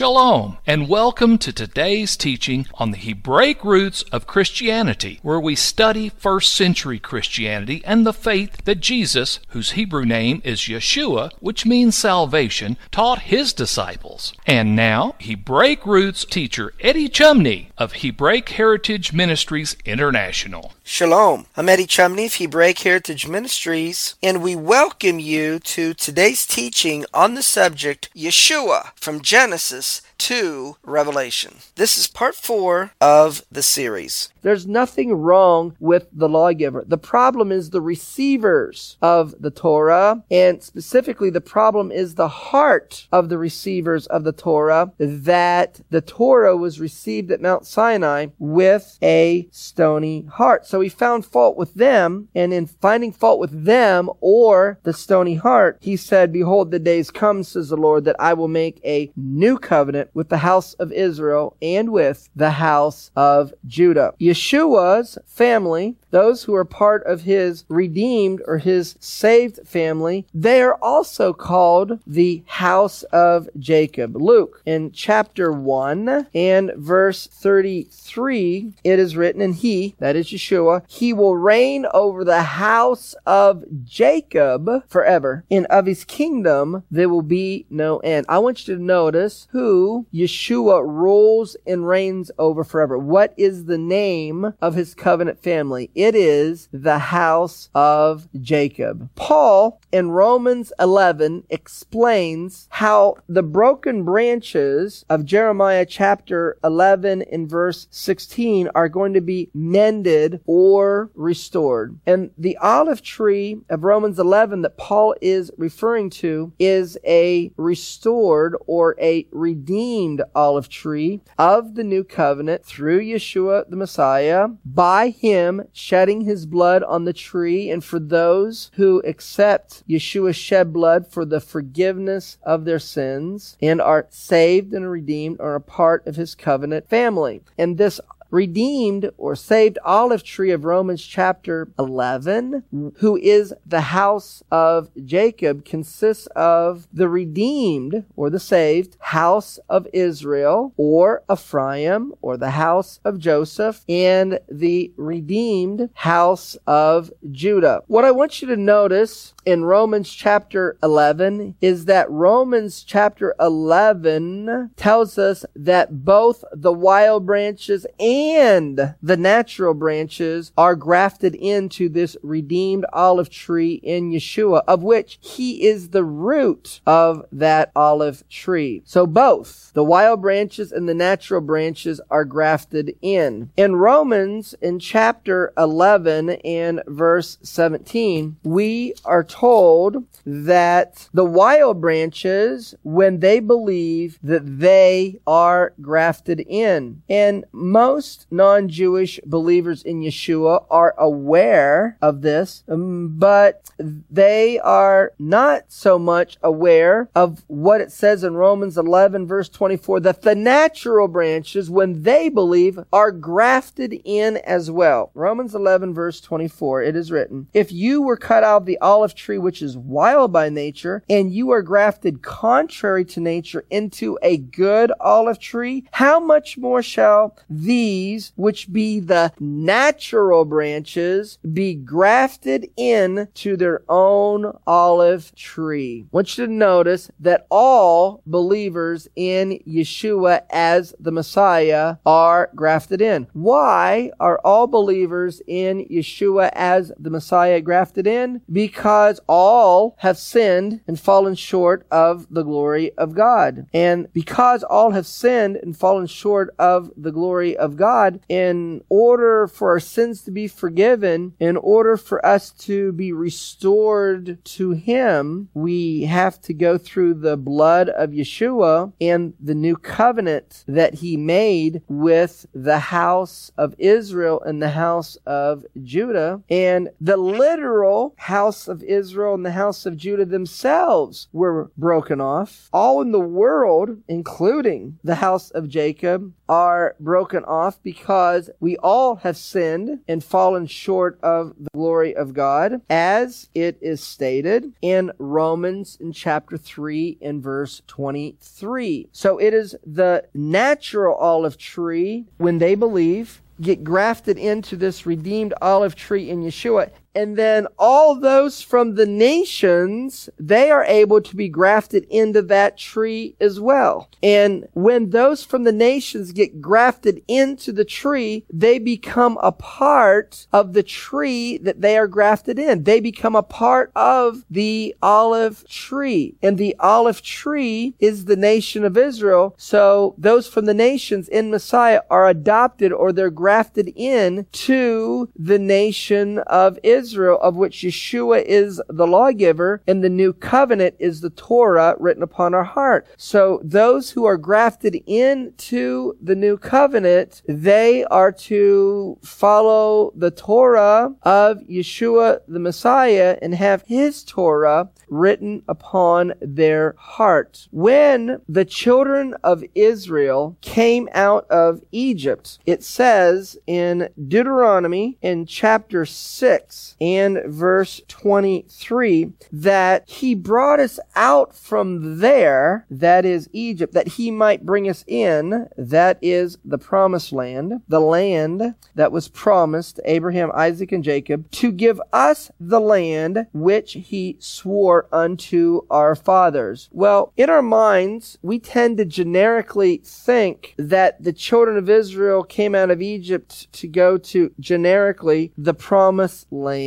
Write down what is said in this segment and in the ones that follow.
Shalom, and welcome to today's teaching on the Hebraic roots of Christianity, where we study first century Christianity and the faith that Jesus, whose Hebrew name is Yeshua, which means salvation, taught his disciples. And now, Hebraic roots teacher Eddie Chumney of Hebraic Heritage Ministries International. Shalom. I'm Eddie Chumney of Hebraic Heritage Ministries, and we welcome you to today's teaching on the subject Yeshua from Genesis us to Revelation. This is part four of the series. There's nothing wrong with the lawgiver. The problem is the receivers of the Torah, and specifically the problem is the heart of the receivers of the Torah, that the Torah was received at Mount Sinai with a stony heart. So he found fault with them, and in finding fault with them or the stony heart, he said, Behold, the days come, says the Lord, that I will make a new covenant with the house of Israel and with the house of Judah. Yeshua's family, those who are part of his redeemed or his saved family, they are also called the house of Jacob. Luke in chapter 1 and verse 33, it is written, and he, that is Yeshua, he will reign over the house of Jacob forever, and of his kingdom there will be no end. I want you to notice who Yeshua rules and reigns over forever. What is the name of his covenant family? It is the house of Jacob. Paul in Romans 11 explains how the broken branches of Jeremiah chapter 11 and verse 16 are going to be mended or restored. And the olive tree of Romans 11 that Paul is referring to is a restored or a redeemed olive tree of the new covenant through Yeshua the Messiah, by him shedding his blood on the tree, and for those who accept Yeshua shed blood for the forgiveness of their sins and are saved and redeemed are a part of his covenant family. And this redeemed or saved olive tree of Romans chapter 11, who is the house of Jacob, consists of the redeemed or the saved house of Israel or Ephraim or the house of Joseph and the redeemed house of Judah. What I want you to notice in Romans chapter 11 is that Romans chapter 11 tells us that both the wild branches and the natural branches are grafted into this redeemed olive tree in Yeshua, of which he is the root of that olive tree. So both the wild branches and the natural branches are grafted in. In Romans, in chapter 11 and verse 17, we are told that the wild branches, when they believe that they are grafted in, and most non-Jewish believers in Yeshua are aware of this, um, but they are not so much aware of what it says in Romans 11 verse 24 that the natural branches, when they believe, are grafted in as well. Romans 11 verse 24, it is written, If you were cut out of the olive tree which is wild by nature, and you are grafted contrary to nature into a good olive tree, how much more shall these, which be the natural branches, be grafted in to their own olive tree? I want you to notice that all believers in Yeshua as the Messiah are grafted in. Why are all believers in Yeshua as the Messiah grafted in? Because all have sinned and fallen short of the glory of God. And because all have sinned and fallen short of the glory of God, God, in order for our sins to be forgiven, in order for us to be restored to Him, we have to go through the blood of Yeshua and the new covenant that He made with the house of Israel and the house of Judah. And the literal house of Israel and the house of Judah themselves were broken off. All in the world, including the house of Jacob, are broken off because we all have sinned and fallen short of the glory of God, as it is stated in Romans in chapter 3 and verse 23. So it is the natural olive tree when they believe get grafted into this redeemed olive tree in Yeshua and then all those from the nations, they are able to be grafted into that tree as well. And when those from the nations get grafted into the tree, they become a part of the tree that they are grafted in. They become a part of the olive tree. And the olive tree is the nation of Israel. So those from the nations in Messiah are adopted or they're grafted in to the nation of Israel. Israel, of which Yeshua is the lawgiver, and the new covenant is the Torah written upon our heart. So those who are grafted into the new covenant, they are to follow the Torah of Yeshua the Messiah and have his Torah written upon their heart. When the children of Israel came out of Egypt, it says in Deuteronomy in chapter 6 and verse 23 that he brought us out from there, that is Egypt, that he might bring us in, that is the promised land, the land that was promised Abraham, Isaac, and Jacob, to give us the land which he swore unto our fathers. Well, in our minds, we tend to generically think that the children of Israel came out of Egypt to go to generically the promised land.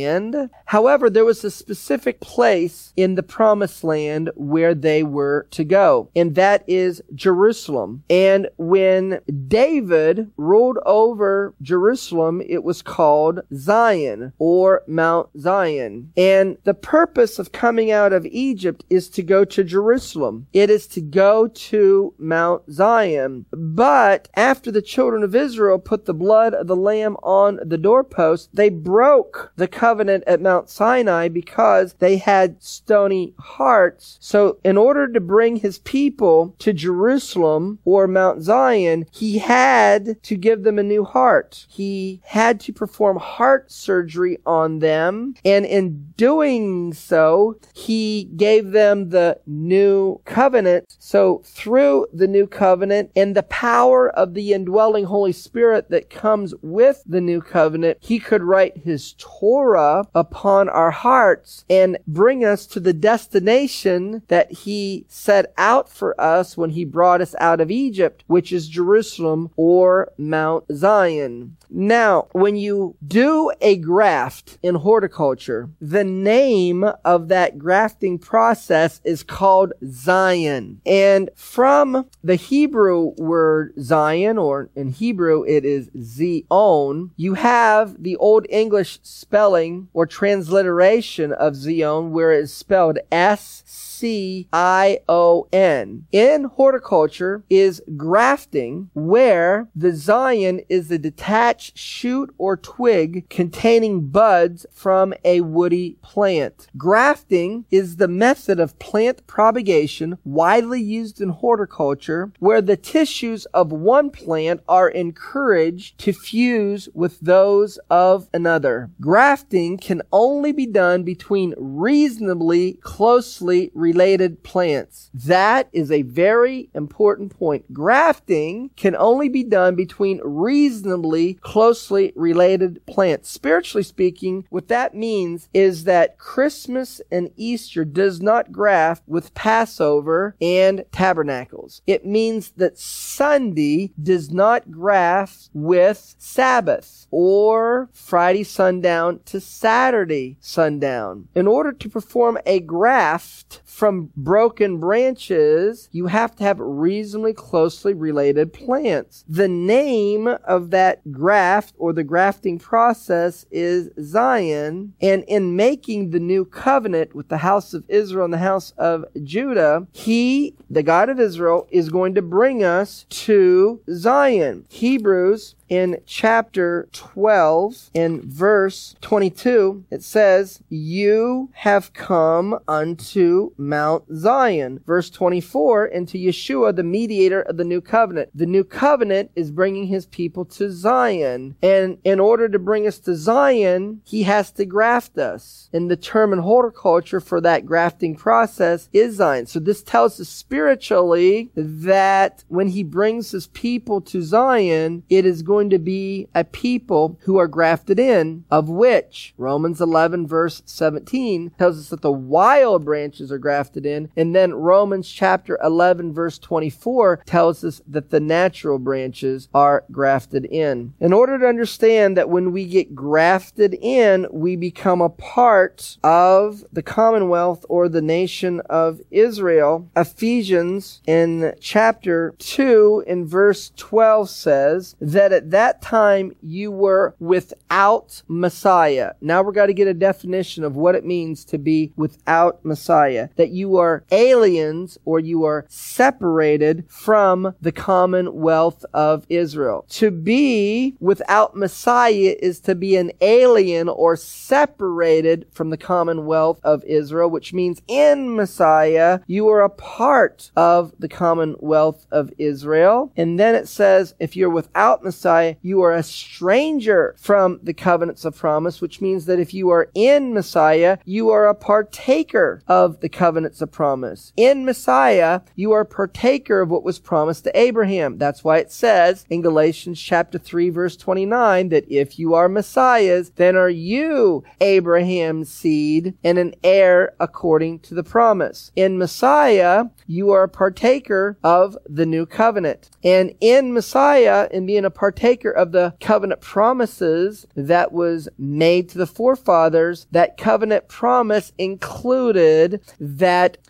However, there was a specific place in the promised land where they were to go, and that is Jerusalem. And when David ruled over Jerusalem, it was called Zion or Mount Zion. And the purpose of coming out out of Egypt is to go to Jerusalem. It is to go to Mount Zion. But after the children of Israel put the blood of the lamb on the doorpost, they broke the covenant at Mount Sinai because they had stony hearts. So in order to bring his people to Jerusalem or Mount Zion, he had to give them a new heart. He had to perform heart surgery on them. And in doing so, he gave them the new covenant. So through the new covenant and the power of the indwelling Holy Spirit that comes with the new covenant, he could write his Torah upon our hearts and bring us to the destination that he set out for us when he brought us out of Egypt, which is Jerusalem or Mount scion. Now, when you do a graft in horticulture, the name of that grafting process is called Zion. And from the Hebrew word Zion, or in Hebrew it is Zion, you have the Old English spelling or transliteration of Zion where it is spelled S C I O N. In horticulture is grafting where the scion is the detached shoot or twig containing buds from a woody plant. Grafting is the method of plant propagation widely used in horticulture where the tissues of one plant are encouraged to fuse with those of another. Grafting can only be done between reasonably closely related plants. That is a very important point. Grafting can only be done between reasonably closely related plants. Spiritually speaking, what that means is that Christmas and Easter does not graft with Passover and tabernacles. It means that Sunday does not graft with Sabbath or Friday sundown to Saturday sundown. In order to perform a graft from broken branches, you have to have reasonably closely related plants. The name of that graft or the grafting process is scion. And in making the new covenant with the house of Israel and the house of Judah, he, the God of Israel, is going to bring us to Zion. Hebrews in chapter 12 in verse 22 it says you have come unto mount zion. Verse 24 into yeshua the mediator of the new covenant. The new covenant is bringing his people to zion. And in order to bring us to zion he has to graft us. And the term in horticulture for that grafting process is scion. So this tells us spiritually that when he brings his people to zion it is going to be a people who are grafted in, of which Romans 11 verse 17 tells us that the wild branches are grafted in, and then Romans chapter 11 verse 24 tells us that the natural branches are grafted in. In order to understand that when we get grafted in, we become a part of the commonwealth or the nation of Israel, Ephesians in chapter 2 in verse 12 says that at that time you were without Messiah. Now we're going to get a definition of what it means to be without Messiah. That you are aliens or you are separated from the commonwealth of Israel. To be without Messiah is to be an alien or separated from the commonwealth of Israel, which means in Messiah you are a part of the commonwealth of Israel. And then it says, if you're without Messiah, you are a stranger from the covenants of promise, which means that if you are in Messiah, you are a partaker of the covenants of promise. In Messiah, you are partaker of what was promised to Abraham. That's why it says in Galatians chapter 3 verse 29 that if you are Messiahs, then are you Abraham's seed and an heir according to the promise. In Messiah, you are a partaker of the new covenant. And in Messiah, in being a partaker partaker of the covenant promises that was made to the forefathers. That covenant promise included that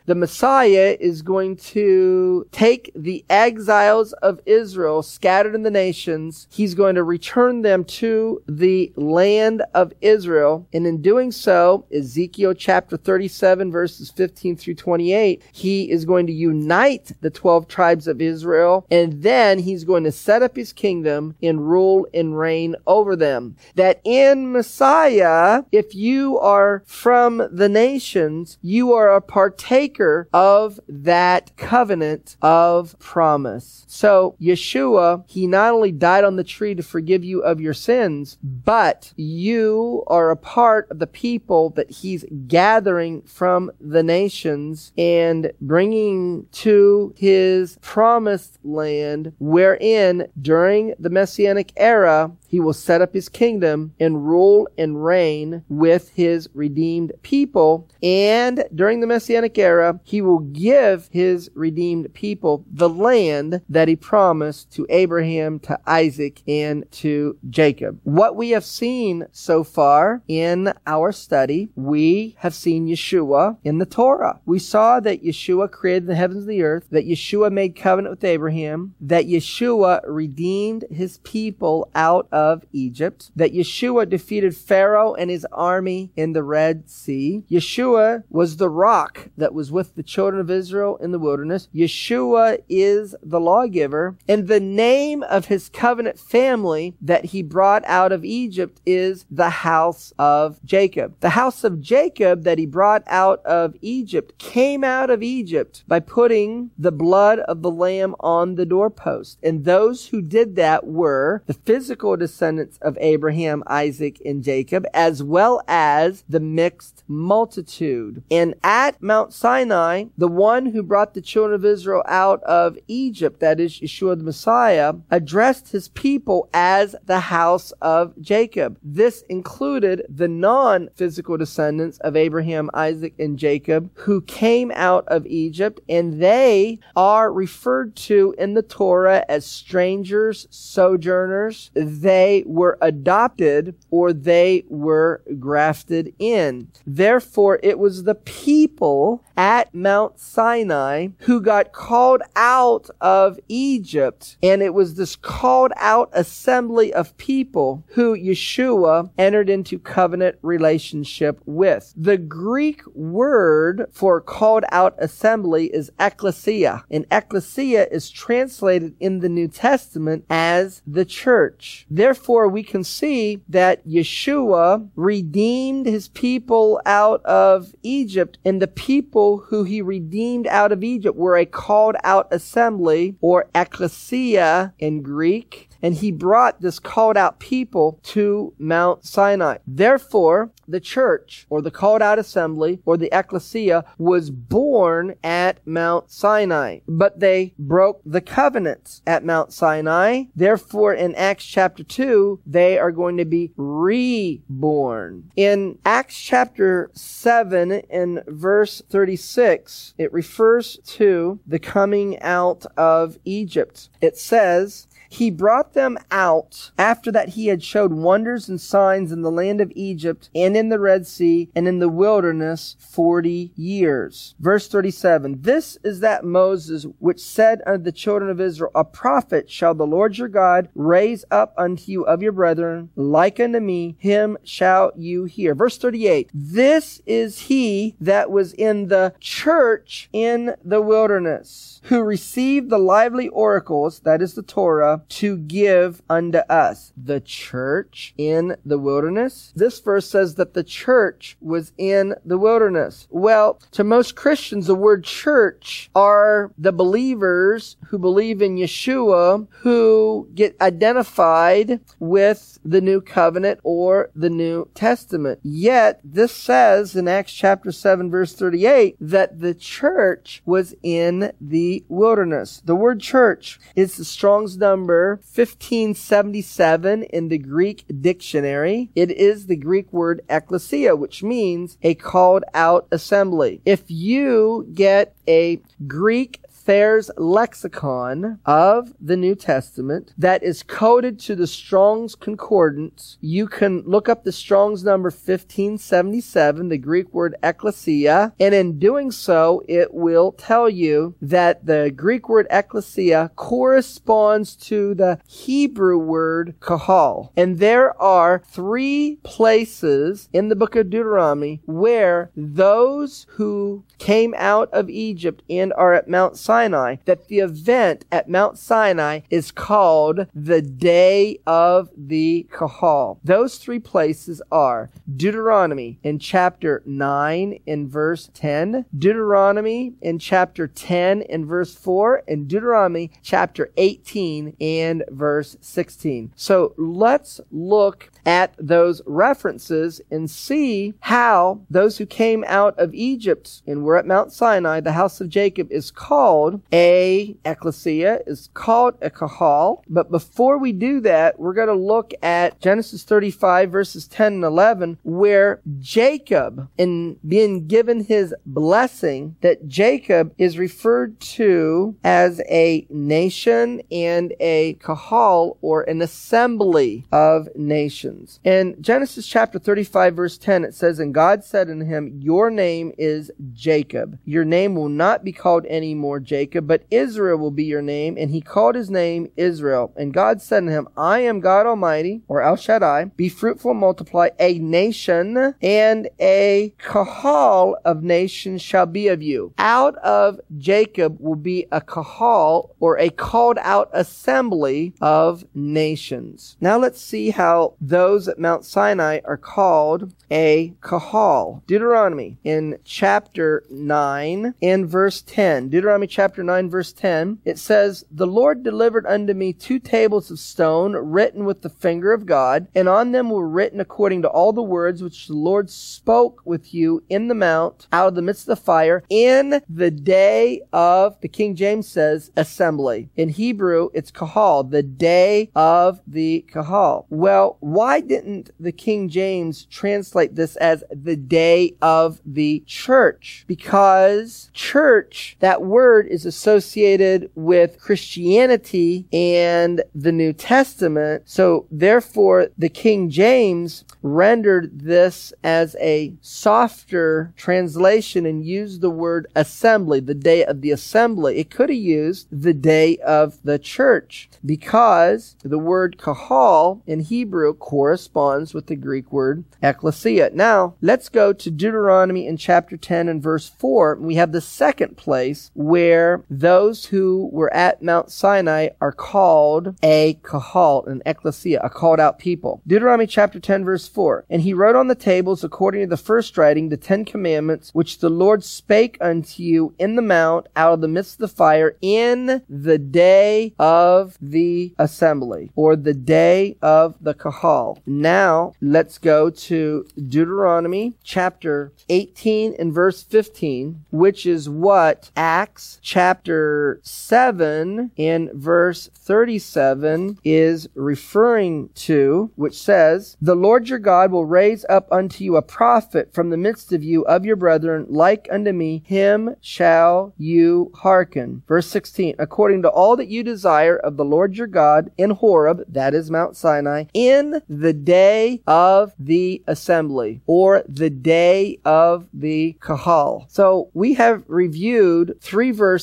the Messiah is going to take the exiles of Israel scattered in the nations. He's going to return them to the land of Israel. And in doing so, Ezekiel chapter 37 verses 15 through 28, he is going to unite the 12 tribes of Israel. And then he's going to set up his kingdom and rule and reign over them. That in Messiah, if you are from the nations, you are a partaker of that covenant of promise. So Yeshua, he not only died on the tree to forgive you of your sins, but you are a part of the people that he's gathering from the nations and bringing to his promised land wherein during the Messianic era, he will set up his kingdom and rule and reign with his redeemed people. And during the Messianic era, he will give his redeemed people the land that he promised to Abraham, to Isaac, and to Jacob. What we have seen so far in our study, we have seen Yeshua in the Torah. We saw that Yeshua created the heavens and the earth, that Yeshua made covenant with Abraham, that Yeshua redeemed his people out of Egypt, that Yeshua defeated Pharaoh and his army in the Red Sea. Yeshua was the rock that was with the children of Israel in the wilderness. Yeshua is the lawgiver, and the name of his covenant family that he brought out of Egypt is the house of Jacob. The house of Jacob that he brought out of Egypt came out of Egypt by putting the blood of the lamb on the doorpost. And those who did that were the physical descendants of Abraham, Isaac, and Jacob, as well as the mixed multitude. And at Mount Sinai, the one who brought the children of Israel out of Egypt, that is Yeshua the Messiah, addressed his people as the house of Jacob. This included the non-physical descendants of Abraham, Isaac, and Jacob who came out of Egypt, and they are referred to in the Torah as strangers, sojourners, they were adopted or they were grafted in. Therefore, it was the people at Mount Sinai who got called out of Egypt. And it was this called out assembly of people who Yeshua entered into covenant relationship with. The Greek word for called out assembly is ecclesia. And ecclesia is translated in the New Testament as the church. Therefore, we can see that Yeshua redeemed his people out of Egypt and the people who he redeemed out of Egypt were a called out assembly or ecclesia in Greek and he brought this called out people to Mount Sinai. Therefore, the church or the called out assembly or the ecclesia was born at Mount Sinai, but they broke the covenants at Mount Sinai. Therefore, in Acts chapter 2, they are going to be reborn. In Acts chapter 7 in verse 36, it refers to the coming out of Egypt. It says, he brought them out after that he had showed wonders and signs in the land of Egypt and in the Red Sea and in the wilderness 40 years. Verse 37. This is that Moses which said unto the children of Israel, A prophet shall the Lord your God raise up unto you of your brethren, like unto me, him shall you hear. Verse 38. This is he that was in the church in the wilderness, who received the lively oracles, that is the Torah, to give unto us. The church in the wilderness. This verse says that the church was in the wilderness. Well, to most Christians, the word church are the believers who believe in Yeshua who get identified with the new covenant or the New Testament. Yet, this says in Acts chapter 7 verse 38 that the church was in the wilderness. The word church is the Strong's number number 1577 in the Greek dictionary. It is the Greek word ecclesia, which means a called out assembly. If you get a Greek Thayer's lexicon of the New Testament that is coded to the Strong's Concordance. You can look up the Strong's number 1577, the Greek word ecclesia, and in doing so, it will tell you that the Greek word ecclesia corresponds to the Hebrew word kahal. And there are three places in the book of Deuteronomy where those who came out of Egypt and are at Mount Sinai, that the event at Mount Sinai is called the Day of the Kahal. Those three places are Deuteronomy in chapter 9 in verse 10, Deuteronomy in chapter 10 in verse 4, and Deuteronomy chapter 18 and verse 16. So let's look at those references and see how those who came out of Egypt and were at Mount Sinai, the house of Jacob, is called a ecclesia, is called a kahal. But before we do that, we're going to look at Genesis 35 verses 10 and 11, where Jacob, in being given his blessing, that Jacob is referred to as a nation and a kahal or an assembly of nations nations. In Genesis chapter 35 verse 10 it says, And God said unto him, Your name is Jacob. Your name will not be called any more Jacob, but Israel will be your name. And he called his name Israel. And God said to him, I am God Almighty, or El Shaddai, be fruitful and multiply. A nation and a kahal of nations shall be of you. Out of Jacob will be a kahal, or a called out assembly of nations. Now let's see how those those at Mount Sinai are called a kahal. Deuteronomy in chapter 9 and verse 10. Deuteronomy chapter 9 verse 10. It says, The Lord delivered unto me two tables of stone written with the finger of God, and on them were written according to all the words which the Lord spoke with you in the mount out of the midst of the fire in the day of, the King James says, assembly. In Hebrew, it's kahal, the day of the kahal. Well, why didn't the King James translate this as the day of the church? Because church, that word is associated with Christianity and the New Testament. So therefore, the King James rendered this as a softer translation and used the word assembly, the day of the assembly. It could have used the day of the church because the word kahal in Hebrew corresponds with the Greek word ecclesia. Now, let's go to Deuteronomy in chapter 10 and verse 4. We have the second place where those who were at Mount Sinai are called a kahal, an ecclesia, a called out people. Deuteronomy chapter 10 verse 4. And he wrote on the tables according to the first writing the Ten Commandments which the Lord spake unto you in the mount out of the midst of the fire in the day of the assembly or the day of the kahal. Now let's go to Deuteronomy chapter 18 and verse 15, which is what Acts chapter 7 in verse 37 is referring to, which says, The Lord your God will raise up unto you a prophet from the midst of you of your brethren, like unto me, him shall you hearken. Verse 16, according to all that you desire of the Lord your God in Horeb, that is Mount Sinai, in the day of the assembly, or the day of the kahal. So we have reviewed three verses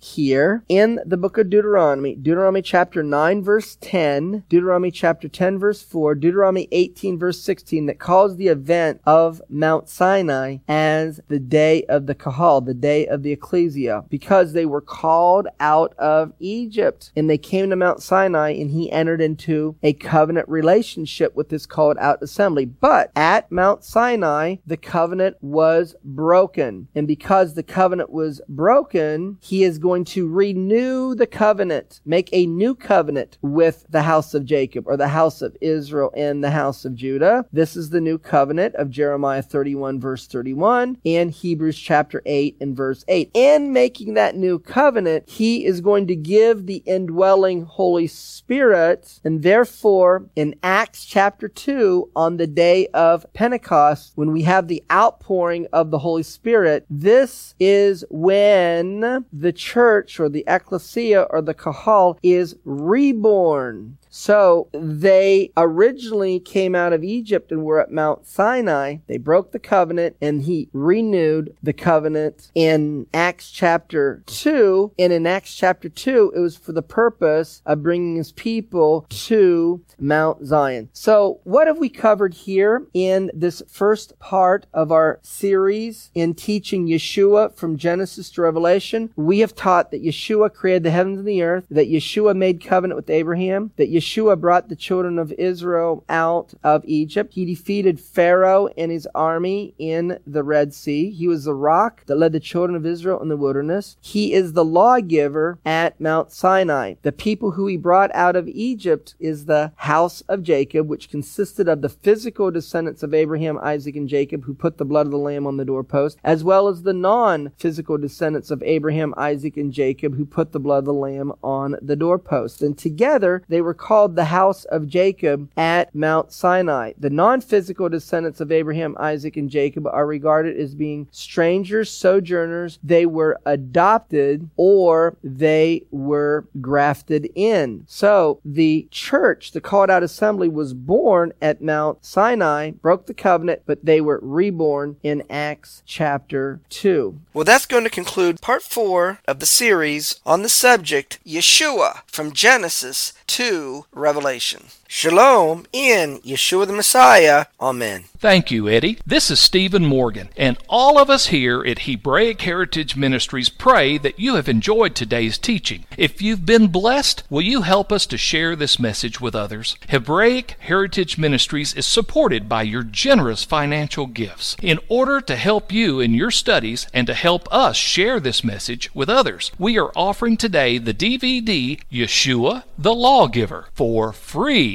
here in the book of Deuteronomy. Deuteronomy chapter 9 verse 10, Deuteronomy chapter 10 verse 4, Deuteronomy 18 verse 16 that calls the event of Mount Sinai as the day of the kahal, the day of the ecclesia, because they were called out of Egypt and they came to Mount Sinai and he entered into a covenant relationship with this called out assembly. But at Mount Sinai, the covenant was broken. And because the covenant was broken, he is going to renew the covenant, make a new covenant with the house of Jacob or the house of Israel and the house of Judah. This is the new covenant of Jeremiah 31 verse 31 and Hebrews chapter 8 and verse 8. In making that new covenant, he is going to give the indwelling Holy Spirit and therefore in Acts chapter 2 on the day of Pentecost, when we have the outpouring of the Holy Spirit, this is when the church or the ecclesia or the kahal is reborn. So they originally came out of Egypt and were at Mount Sinai. They broke the covenant and he renewed the covenant in Acts chapter 2. And in Acts chapter 2, it was for the purpose of bringing his people to Mount Zion. So what have we covered here in this first part of our series in teaching Yeshua from Genesis to Revelation? We have taught that Yeshua created the heavens and the earth, that Yeshua made covenant with Abraham, that Yeshua brought the children of Israel out of Egypt. He defeated Pharaoh and his army in the Red Sea. He was the rock that led the children of Israel in the wilderness. He is the lawgiver at Mount Sinai. The people who he brought out of Egypt is the house of Jacob, which consisted of the physical descendants of Abraham, Isaac, and Jacob who put the blood of the lamb on the doorpost, as well as the non-physical descendants of Abraham, Isaac, and Jacob who put the blood of the lamb on the doorpost. And together they were called the house of Jacob at Mount Sinai. The non physical descendants of Abraham, Isaac, and Jacob are regarded as being strangers, sojourners. They were adopted or they were grafted in. So the church, the called out assembly, was born at Mount Sinai, broke the covenant, but they were reborn in Acts chapter 2. Well, that's going to conclude part four of the series on the subject Yeshua from Genesis to Revelation. Shalom in Yeshua the Messiah. Amen. Thank you, Eddie. This is Stephen Morgan, and all of us here at Hebraic Heritage Ministries pray that you have enjoyed today's teaching. If you've been blessed, will you help us to share this message with others? Hebraic Heritage Ministries is supported by your generous financial gifts. In order to help you in your studies and to help us share this message with others, we are offering today the DVD Yeshua the Lawgiver for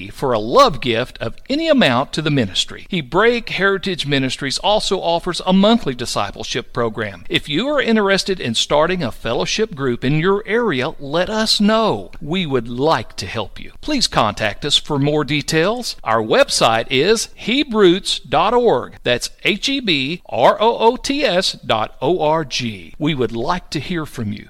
for a love gift of any amount to the ministry. Hebraic Heritage Ministries also offers a monthly discipleship program. If you are interested in starting a fellowship group in your area, let us know. We would like to help you. Please contact us for more details. Our website is hebroots.org. That's H E B R O O T S dot O R G. We would like to hear from you